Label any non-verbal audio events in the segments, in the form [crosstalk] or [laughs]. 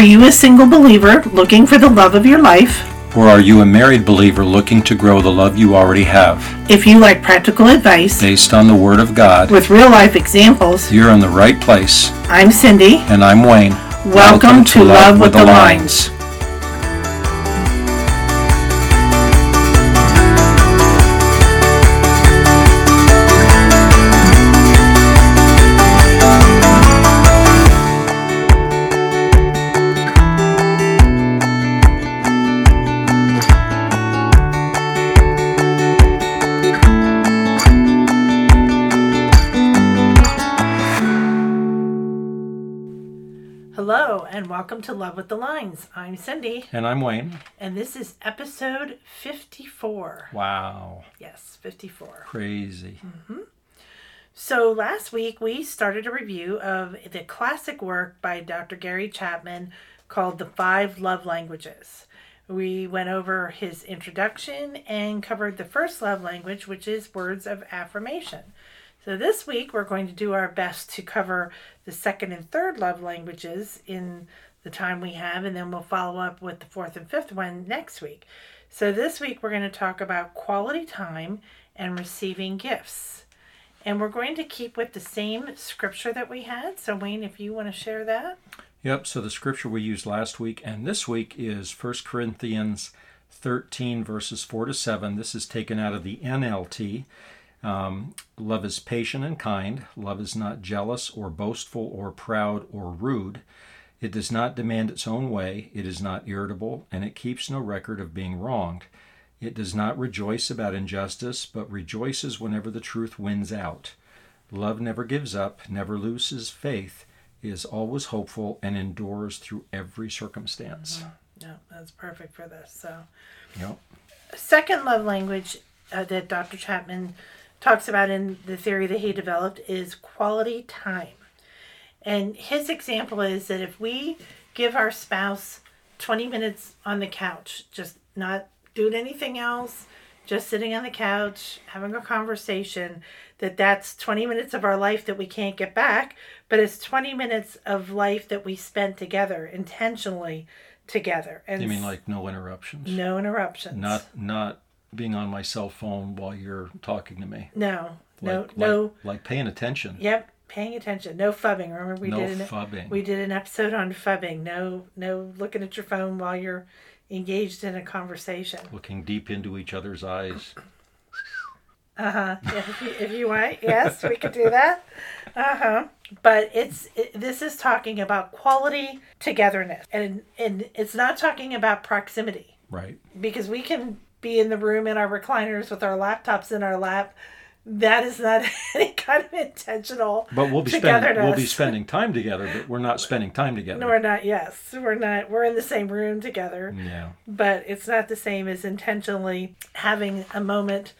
Are you a single believer looking for the love of your life? Or are you a married believer looking to grow the love you already have? If you like practical advice Based on the Word of God, with real life examples, you're in the right place. I'm Cindy. And I'm Wayne. Welcome, to, Love with the Lines. Hello, welcome to Love with the Lines. I'm Cindy, And I'm Wayne. and this is episode 54. Wow. Yes, 54. Crazy. Mm-hmm. So last week we started a review of the classic work by Dr. Gary Chapman called The Five Love Languages. We went over his introduction and covered the first love language, which is words of affirmation. So this week we're going to do our best to cover the second and third love languages in the time we have, and then we'll follow up with the fourth and fifth one next week. So this week we're going to talk about quality time and receiving gifts. And we're going to keep with the same scripture that we had. So, Wayne, if you want to share that. Yep, so the scripture we used last week and this week is 1 Corinthians 13, verses 4 to 7. This is taken out of the NLT. Um, love is patient and kind. Love is not jealous or boastful or proud or rude. It does not demand its own way. It is not irritable, and it keeps no record of being wronged. It does not rejoice about injustice, but rejoices whenever the truth wins out. Love never gives up, never loses faith, is always hopeful, and endures through every circumstance. No, that's perfect for this. So, Yep. second love language uh, that Dr. Chapman talks about in the theory that he developed is quality time. And his example is that if we give our spouse 20 minutes on the couch, just not doing anything else, just sitting on the couch, having a conversation, that that's 20 minutes of our life that we can't get back, but it's 20 minutes of life that we spent together, intentionally together. And You mean like no interruptions? no interruptions. Not not being on my cell phone while you're talking to me. no, no, Like, no. Like, like paying attention. Yep, paying attention. No phubbing. Remember we no did an, phubbing. we did an episode on phubbing. No, no looking at your phone while you're engaged in a conversation. Looking deep into each other's eyes. Uh huh. if, you, if you want, yes, we could do that. Uh huh. But it's it, this is talking about quality togetherness, and and it's not talking about proximity Right. because we can be in the room in our recliners with our laptops in our lap. That is not [laughs] any kind of intentional. But we'll be spending we'll be spending time together, but we're not spending time together. No, we're not. Yes, we're not. We're in the same room together, yeah. but it's not the same as intentionally having a moment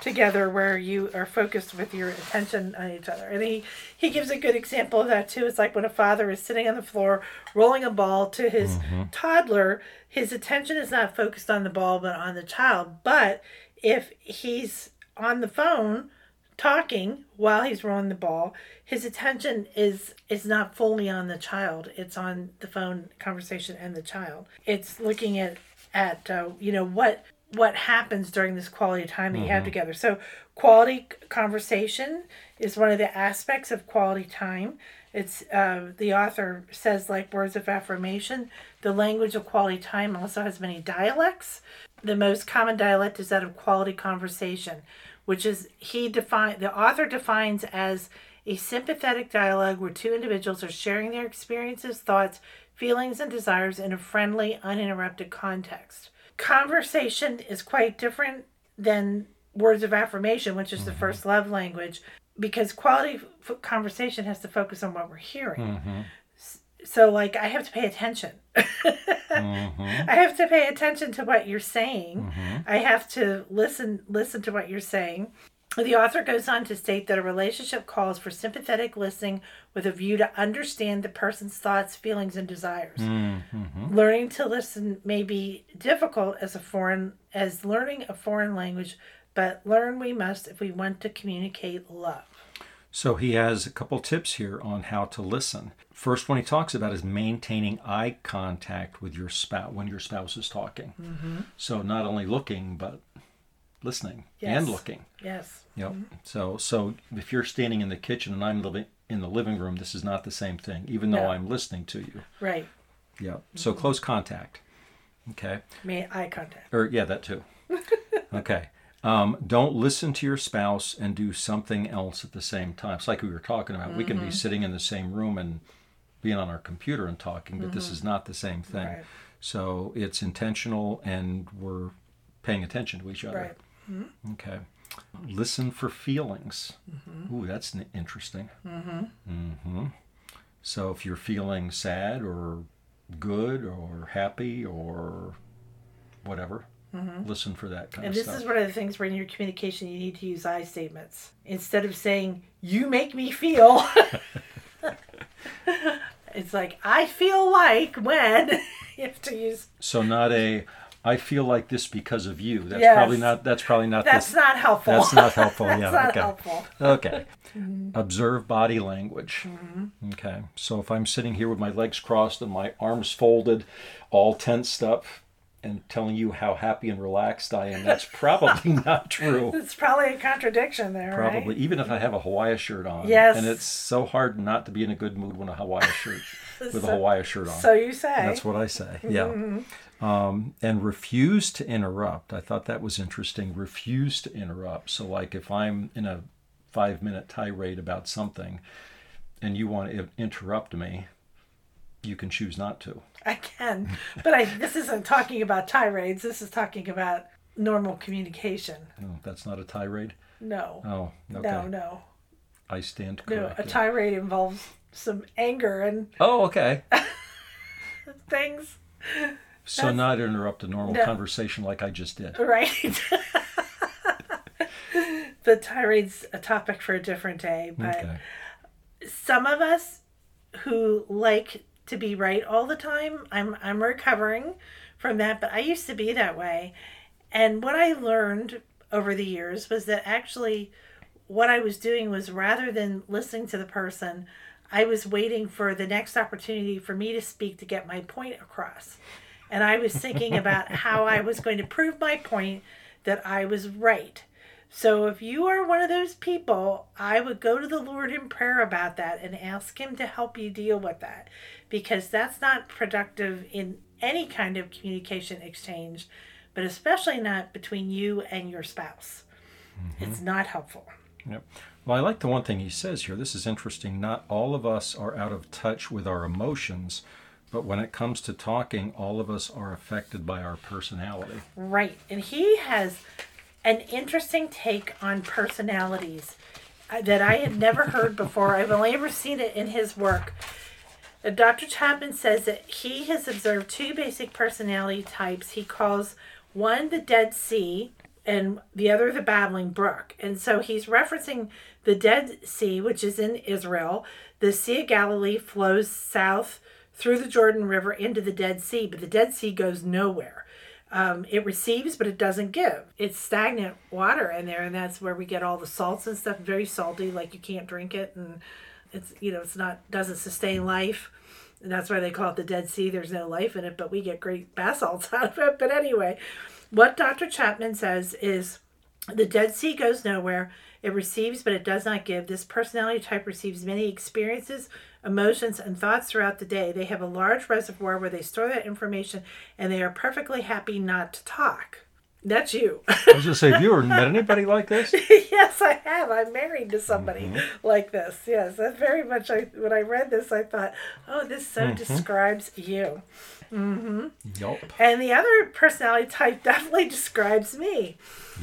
together where you are focused with your attention on each other. And he he gives a good example of that too. It's like when a father is sitting on the floor rolling a ball to his mm-hmm. toddler, his attention is not focused on the ball but on the child. But if he's on the phone talking while he's rolling the ball his attention is is not fully on the child. It's on the phone conversation and the child. It's looking at at uh, you know what what happens during this quality time that you have together. So quality conversation is one of the aspects of quality time. It's uh, the author says like words of affirmation the language of quality time also has many dialects the most common dialect is that of quality conversation which is he define the author defines as a sympathetic dialogue where two individuals are sharing their experiences, thoughts, feelings, and desires in a friendly, uninterrupted context. Conversation is quite different than words of affirmation, which is the mm-hmm. first love language, because quality f- conversation has to focus on what we're hearing. S- So, like, I have to pay attention. Mm-hmm. [laughs] I have to pay attention to what you're saying. Mm-hmm. I have to listen listen to what you're saying. The author goes on to state that a relationship calls for sympathetic listening with a view to understand the person's thoughts, feelings, and desires. Mm-hmm. Learning to listen may be difficult as a foreign as learning a foreign language, but learn we must if we want to communicate love. So he has a couple tips here on how to listen. First one he talks about is maintaining eye contact with your spouse when your spouse is talking. Mm-hmm. So not only looking but listening Yes. and looking. Yes. Yep. So so if you're standing in the kitchen and I'm living in the living room, this is not the same thing, even though No. I'm listening to you. Right. Yep. So close contact. Okay. May eye contact. Or yeah, that too. [laughs] okay. Um, don't listen to your spouse and do something else at the same time. It's like we were talking about. We can be mm-hmm. sitting in the same room and being on our computer and talking, but this mm-hmm. is not the same thing. Right. So it's intentional and we're paying attention to each other. Right. Mm-hmm. Okay. Listen for feelings. Ooh, that's n- interesting. Mm-hmm. So if you're feeling sad or good or happy or whatever, listen for that kind And of this is one of the things where in your communication you need to use I statements. Instead of saying, you make me feel, [laughs] it's like, I feel like when [laughs] you have to use, so not a I feel like this because of you. That's Yes. probably not that's probably not that's this not helpful. that's not helpful. [laughs] That's yeah. not okay. helpful. Okay. Mm-hmm. Observe body language. Okay. So if I'm sitting here with my legs crossed and my arms folded, all tensed up, and telling you how happy and relaxed I am, that's probably [laughs] not true. It's probably a contradiction there, Probably, right? even if I have a Hawaii shirt on. Yes. And it's so hard not to be in a good mood when a Hawaii shirt with a Hawaii [laughs] shirt on. So you say. That's what I say. Yeah. Um, and refuse to interrupt. I thought that was interesting. Refuse to interrupt. So, like, if I'm in a five minute tirade about something and you want to interrupt me, you can choose not to. I can, but I, this isn't talking about tirades. This is talking about normal communication. No, that's not a tirade. No, Oh, okay. no, no, I stand no. A tirade involves some anger and oh, okay. [laughs] things, So, not interrupt a normal No. conversation like I just did. right? [laughs] the tirade's a topic for a different day, but Okay. some of us who like to be right all the time. I'm i'm recovering from that but i used to be that way. And what i learned over the years was that actually what i was doing was rather than listening to the person i was waiting for the next opportunity for me to speak to get my point across. And i was thinking about how i was going to prove my point that i was right so if you are one of those people, I would go to the Lord in prayer about that and ask Him to help you deal with that because that's not productive in any kind of communication exchange, but especially not between you and your spouse. Mm-hmm. It's not helpful. Yep. Well, I like the one thing he says here. This is interesting. Not all of us are out of touch with our emotions, but when it comes to talking, all of us are affected by our personality. Right. And he has an interesting take on personalities uh, that I had never heard before. I've only ever seen it in his work. Uh, Dr. Chapman says that he has observed two basic personality types. He calls one the Dead Sea and the other the Babbling Brook. And so he's referencing the Dead Sea, which is in Israel. The Sea of Galilee flows south through the Jordan River into the Dead Sea, but the Dead Sea goes nowhere. Um, it receives, but it doesn't give. It's stagnant water in there, and that's where we get all the salts and stuff. Very salty, like you can't drink it, and it's you know it's not doesn't sustain life, and that's why they call it the Dead Sea. There's no life in it, but we get great bath salts [laughs] out of it. But anyway, what Dr. Chapman says is the Dead Sea goes nowhere. It receives, but it does not give. This personality type receives many experiences, emotions, and thoughts throughout the day. They have a large reservoir where they store that information, and they are perfectly happy not to talk. That's you. I was going to say, have you ever met anybody like this? [laughs] yes, I have. I'm married to somebody mm-hmm. like this. Yes, that's very much. I when I read this, I thought, oh, this so mm-hmm. describes you. Yup. And the other personality type [laughs] definitely describes me.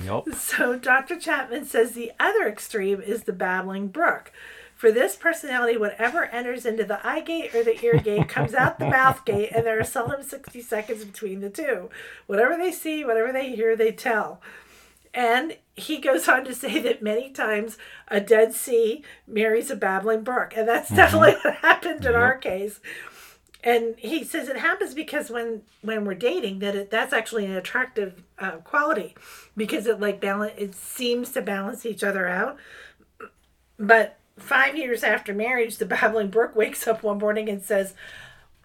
Yup. So Dr. Chapman says the other extreme is the babbling brook. For this personality, whatever enters into the eye gate or the ear gate comes out the mouth [laughs] gate, and there are seldom 60 seconds between the two. Whatever they see, whatever they hear, they tell. And he goes on to say that many times a dead sea marries a babbling brook. And that's mm-hmm. definitely what happened in our case. And he says it happens because when when we're dating, that it, that's actually an attractive uh, quality, because it like balance it seems to balance each other out. But five years after marriage, the babbling brook [laughs] wakes up one morning and says,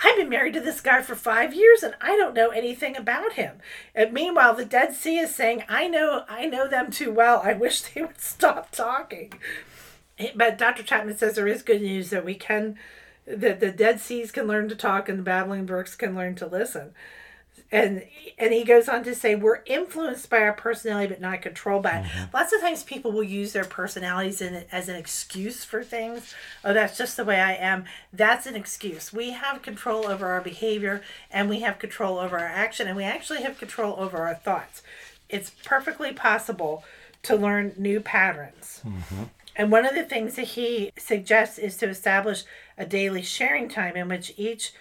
I've been married to this guy for five years and I don't know anything about him. And meanwhile, the Dead Sea is saying, I know, I know them too well. I wish they would [laughs] stop talking. But Dr. Chapman says there is good news that we can, that the Dead Seas can learn to talk and the babbling brooks can learn to listen. And and he goes on to say we're influenced by our personality but not controlled by it. Mm-hmm. lots of times people will use their personalities in, as an excuse for things. Oh that's just the way i am. That's an excuse. We have control over our behavior and we have control over our action and we actually have control over our thoughts. It's perfectly possible to learn new patterns. Mm-hmm. And one of the things that he suggests is to establish a daily sharing time in which each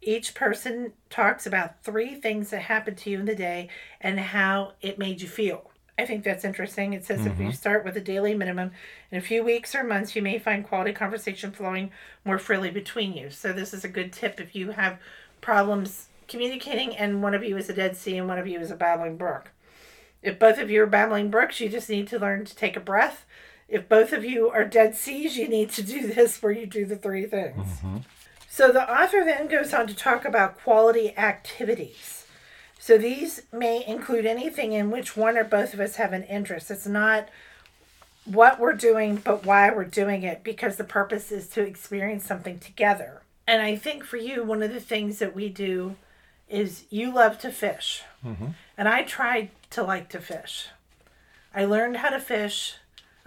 each person talks about three things that happened to you in the day and how it made you feel. I think that's interesting. It says mm-hmm. if you mm-hmm. start with a daily minimum, in a few weeks or months, you may find quality conversation flowing more freely between you. So, this is a good tip if you have problems communicating and one of you is a Dead Sea and one of you is a babbling brook. If both of you are babbling brooks, you just need to learn to take a breath. If both of you are Dead Seas, you need to do this where you do the three things. Mm-hmm. So the author then goes on to talk about quality activities. So these may include anything in which one or both of us have an interest. It's not what we're doing, but why we're doing it, because the purpose is to experience something together. And I think for you, one of the things that we do is you love to fish. Mm-hmm. And I tried to like to fish. I learned how to fish.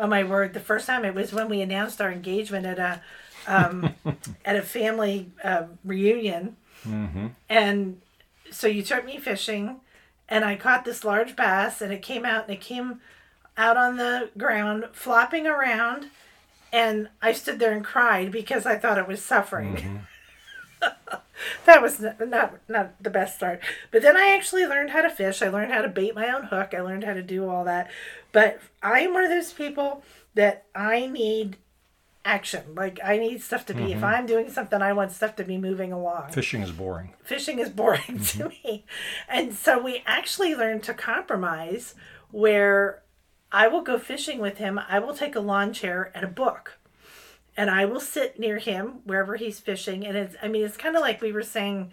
Oh my word, the first time it was when we announced our engagement at a um, [laughs] at a family uh, reunion. Mm-hmm. And so you took me fishing, and I caught this large bass, and it came out, and it came out on the ground, flopping around, and I stood there and cried because I thought it was suffering. Mm-hmm. [laughs] that was not, not not the best start. But then I actually learned how to fish. I learned how to bait my own hook. I learned how to do all that. But I am one of those people that I need action. Like I need stuff to be. Mm-hmm. If I'm doing something, I want stuff to be moving along. Fishing is boring. Fishing is boring [laughs] mm-hmm. to me, and so we actually learned to compromise. Where I will go fishing with him. I will take a lawn chair and a book, and I will sit near him wherever he's fishing. And it's. I mean, it's kind of like we were saying.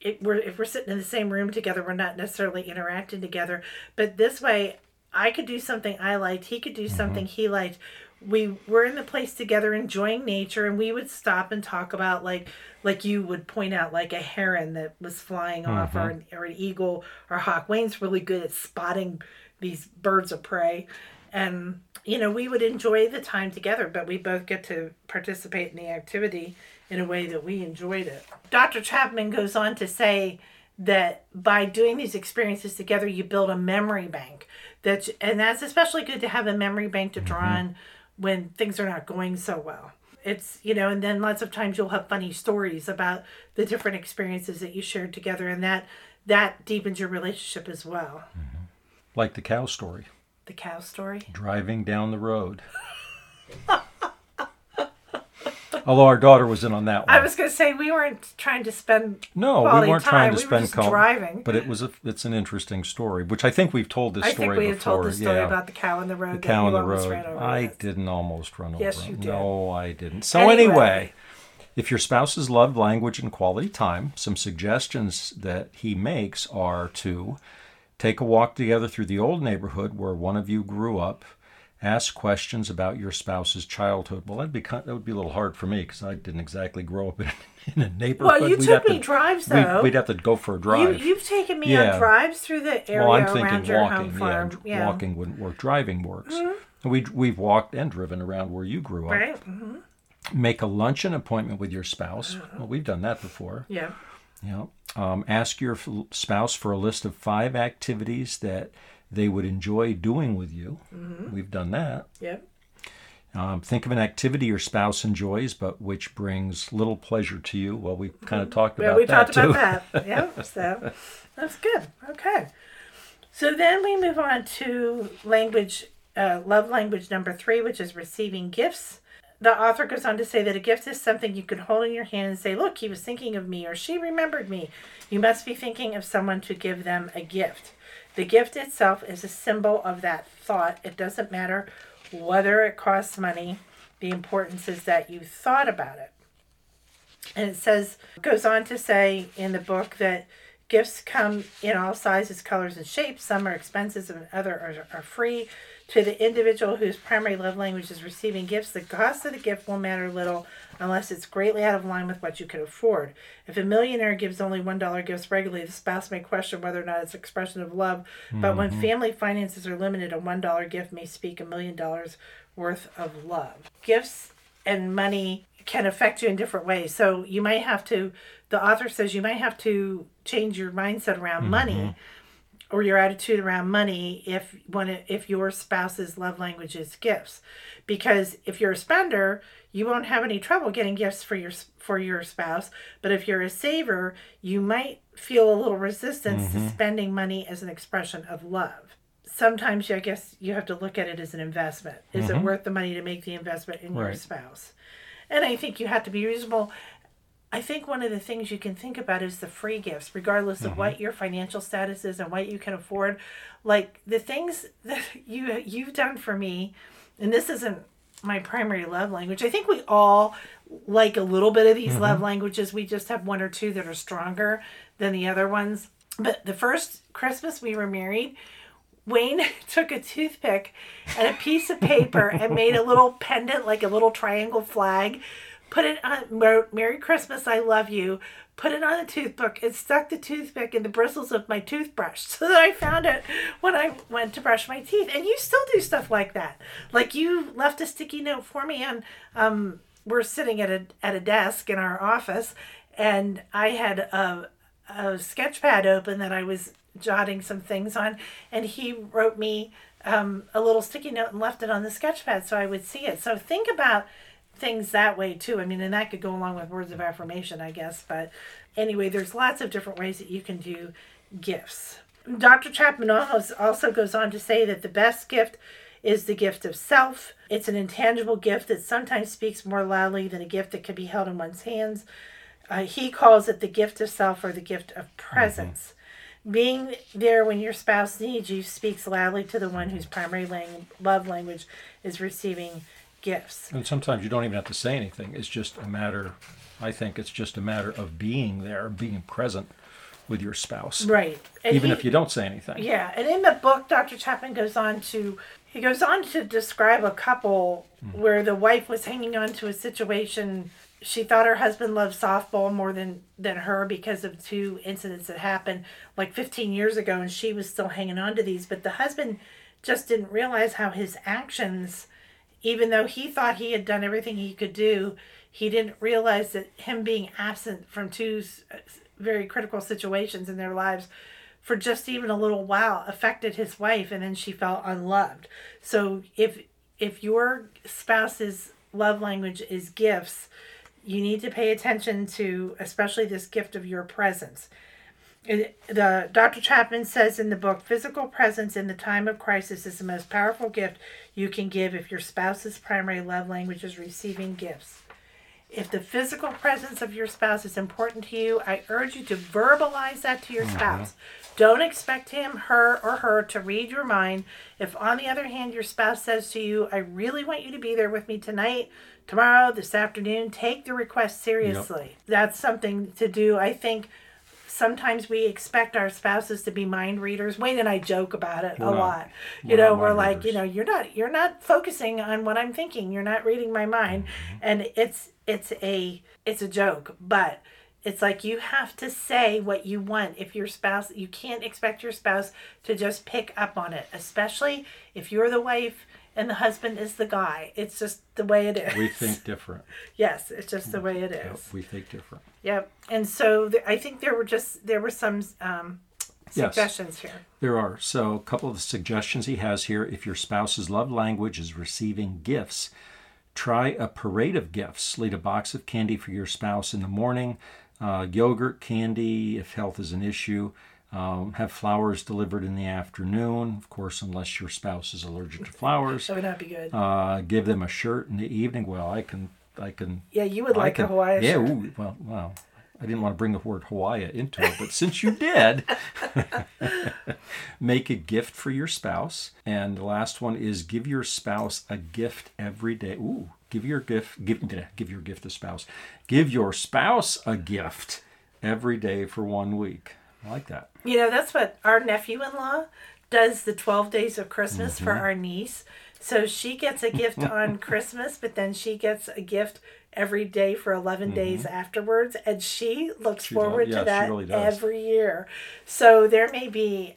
It, we're, if we're sitting in the same room together, we're not necessarily interacting together. But this way, I could do something I liked. He could do mm-hmm. something he liked we were in the place together enjoying nature and we would stop and talk about like like you would point out like a heron that was flying mm-hmm. off or an, or an eagle or hawk wayne's really good at spotting these birds of prey and you know we would enjoy the time together but we both get to participate in the activity in a way that we enjoyed it dr chapman goes on to say that by doing these experiences together you build a memory bank that and that's especially good to have a memory bank to draw mm-hmm. on when things are not going so well. It's, you know, and then lots of times you'll have funny stories about the different experiences that you shared together and that that deepens your relationship as well. Mm-hmm. Like the cow story. The cow story? Driving down the road. Although our daughter was in on that one. I was going to say we weren't trying to spend no, we weren't time. trying to we spend were driving. But it was a, it's an interesting story, which I think we've told this I story think we before. told the story yeah. about the cow in the road. The cow in the road. I didn't almost run yes, over. Yes, you did. No, I didn't. So anyway. anyway, if your spouse's love language and quality time, some suggestions that he makes are to take a walk together through the old neighborhood where one of you grew up ask questions about your spouse's childhood. Well, that'd be that would be a little hard for me because I didn't exactly grow up [laughs] in, in a neighborhood. Well, you we'd took me to, drives though. We'd, we'd, have to go for a drive. You, have taken me yeah. on drives through the area well, I'm thinking around your walking, home farm. Yeah, yeah, walking wouldn't work. Driving works. Mm-hmm. We we've walked and driven around where you grew up. Right. Mm-hmm. Make a luncheon appointment with your spouse. Mm-hmm. Well, we've done that before. Yeah. Yeah. Um, ask your spouse for a list of five activities that they would enjoy doing with you. Mm-hmm. We've done that. Yep. Um, think of an activity your spouse enjoys, but which brings little pleasure to you. Well, we kind of mm-hmm. talked about that. well, we that talked too. about that. [laughs] Yeah, so that's good. Okay. So then we move on to language, uh, love language number three, which is receiving gifts. The author goes on to say that a gift is something you can hold in your hand and say, Look, he was thinking of me or she remembered me. You must be thinking of someone to give them a gift. The gift itself is a symbol of that thought. It doesn't matter whether it costs money The importance is that you thought about it. And it says, goes on to say in the book that gifts come in all sizes, colors, and shapes. Some are expensive and other are, are free. To the individual whose primary love language is receiving gifts, the cost of the gift will matter little unless it's greatly out of line with what you can afford. If a millionaire gives only $1 gifts regularly, the spouse may question whether or not it's expression of love. But when mm-hmm. family finances are limited, a $1 gift may speak a million dollars worth of love. Gifts and money can affect you in different ways. So you might have to, the author says you might have to change your mindset around money mm-hmm. Or your attitude around money if one if your spouse's love language is gifts. Because if you're a spender you won't have any trouble getting gifts for your for your spouse. But if you're a saver you might feel a little resistance to mm-hmm. spending money as an expression of love. Sometimes i guess you have to look at it as an investment. Is it mm-hmm. worth the money to make the investment in your spouse? And i think you have to be reasonable I think one of the things you can think about is the free gifts, regardless of what mm-hmm. your financial status is and what you can afford. Like the things [laughs] that you you've done for me, and this isn't my primary love language. I think we all like a little bit of these mm-hmm. love languages. We just have one or two that are stronger than the other ones. But the first Christmas we were married, Wayne [laughs] took a toothpick and a piece of paper and made a little pendant, like a little triangle flag, put it on, wrote, Merry Christmas, I love you, put it on the toothpick, and stuck the toothpick in the bristles of my toothbrush [laughs] so that I found it when I went to brush my teeth. And you still do stuff like that. Like you left a sticky note for me and um, we're sitting at a, at a desk in our office, and I had a, a sketch pad open that I was jotting some things on, and he wrote me um, a little sticky note and left it on the sketch pad so I would see it. So think about things that way too. I mean, and that could go along with words of affirmation, I guess. But anyway, there's lots of different ways that you can do gifts. Dr. Chapman also also goes on to say that the best gift is the gift of self. It's an intangible gift that sometimes speaks more loudly than a gift that can be held in one's hands. Uh, he calls it the gift of self or the gift of presence. Being there when your spouse needs you speaks loudly to the one whose primary lang- love language is receiving gifts. And sometimes you don't even have to say anything. It's just a matter, I think it's just a matter of being there, being present with your spouse, Right. And even he- if you don't say anything. Yeah, and in the book, Dr. Chapman goes on to he goes on to describe a couple mm-hmm. where the wife was hanging on to a situation. She thought her husband loved softball more than than her because of two incidents that happened like 15 years ago, and she was still hanging on to these. But the husband just didn't realize how his actions, even though he thought he had done everything he could do, he didn't realize that him being absent from two uh, very critical situations in their lives for just even a little while affected his wife and then she felt unloved. So if if your spouse's love language is gifts you need to pay attention to especially this gift of your presence it, the Dr. Chapman says in the book, physical presence in the time of crisis is the most powerful gift you can give if your spouse's primary love language is receiving gifts. If the physical presence of your spouse is important to you, I urge you to verbalize that to your mm-hmm. spouse. Don't expect him, her, or her to read your mind. If, on the other hand, your spouse says to you, I really want you to be there with me tonight, tomorrow, this afternoon, take the request seriously. That's something to do. I think sometimes we expect our spouses to be mind readers. Wayne and I joke about it a We're not- lot. You know, we're like, readers. you know, you're not you're not focusing on what I'm thinking. You're not reading my mind. Mm-hmm. And it's it's a it's a joke, but it's like you have to say what you want if your spouse you can't expect your spouse to just pick up on it, especially if you're the wife and the husband is the guy. It's just the way it is. We think [laughs] different. yes, it's just the way it is. Is. we think different. Yep. And so th- I think there were just there were some um, Yes. suggestions here. There are. So, a couple of the suggestions he has here. If your spouse's love language is receiving gifts, try a parade of gifts. Lead a box of candy for your spouse in the morning, uh, yogurt, candy, if health is an issue. Um, have flowers delivered in the afternoon, of course, unless your spouse is allergic to flowers. That would not be good. Uh, give them a shirt in the evening. Well, I can, I can. yeah, you would I like can, a Hawaii Yeah. shirt. Ooh, well, well, I didn't want to bring the word Hawaii into it, but since you did, [laughs] make a gift for your spouse. And the last one is give your spouse a gift every day. Ooh, Give your gift. Give give your gift a spouse. Give your spouse a gift every day for one week. I like that. You know, that's what our nephew in law does the 12 days of Christmas for Mm-hmm. our niece. So she gets a gift [laughs] on Christmas, but then she gets a gift every day for 11 days afterwards. And she looks Mm-hmm. She forward yeah, to that really every year. So there may be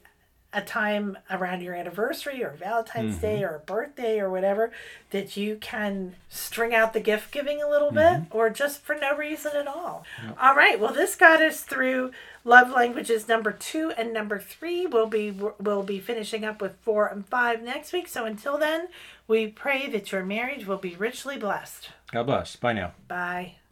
a time around your anniversary or Valentine's Mm-hmm. Day or a birthday or whatever that you can string out the gift giving a little Mm-hmm. bit or just for no reason at all. All right. Well, this got us through love languages number 2 and number 3. We'll be we'll be finishing up with 4 and 5 next week. So until then, we pray that your marriage will be richly blessed. God bless. Bye now. Bye.